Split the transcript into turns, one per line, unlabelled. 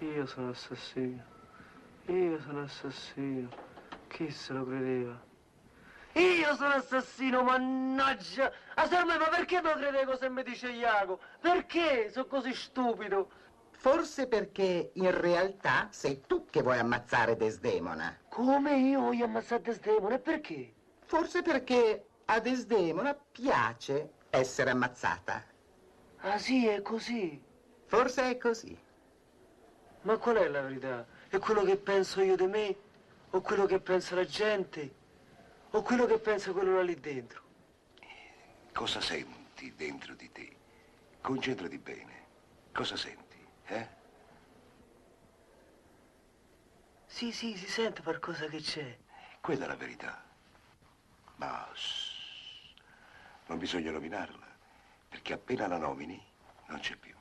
Io sono assassino. Io sono assassino. Chi se lo credeva? Io sono assassino, mannaggia! A Salme, ma perché non credevo se mi dice Iago? Perché sono così stupido?
Forse perché in realtà sei tu che vuoi ammazzare Desdemona.
Come io voglio ammazzare Desdemona? E perché?
Forse perché a Desdemona piace essere ammazzata.
Ah sì, è così.
Forse è così.
Ma qual è la verità? È quello che penso io di me? O quello che pensa la gente? O quello che pensa quello là lì dentro?
Cosa senti dentro di te? Concentrati bene. Cosa senti, eh?
Sì, sì, si sente qualcosa che c'è.
Quella è la verità. Ma shh, non bisogna nominarla, perché appena la nomini non c'è più.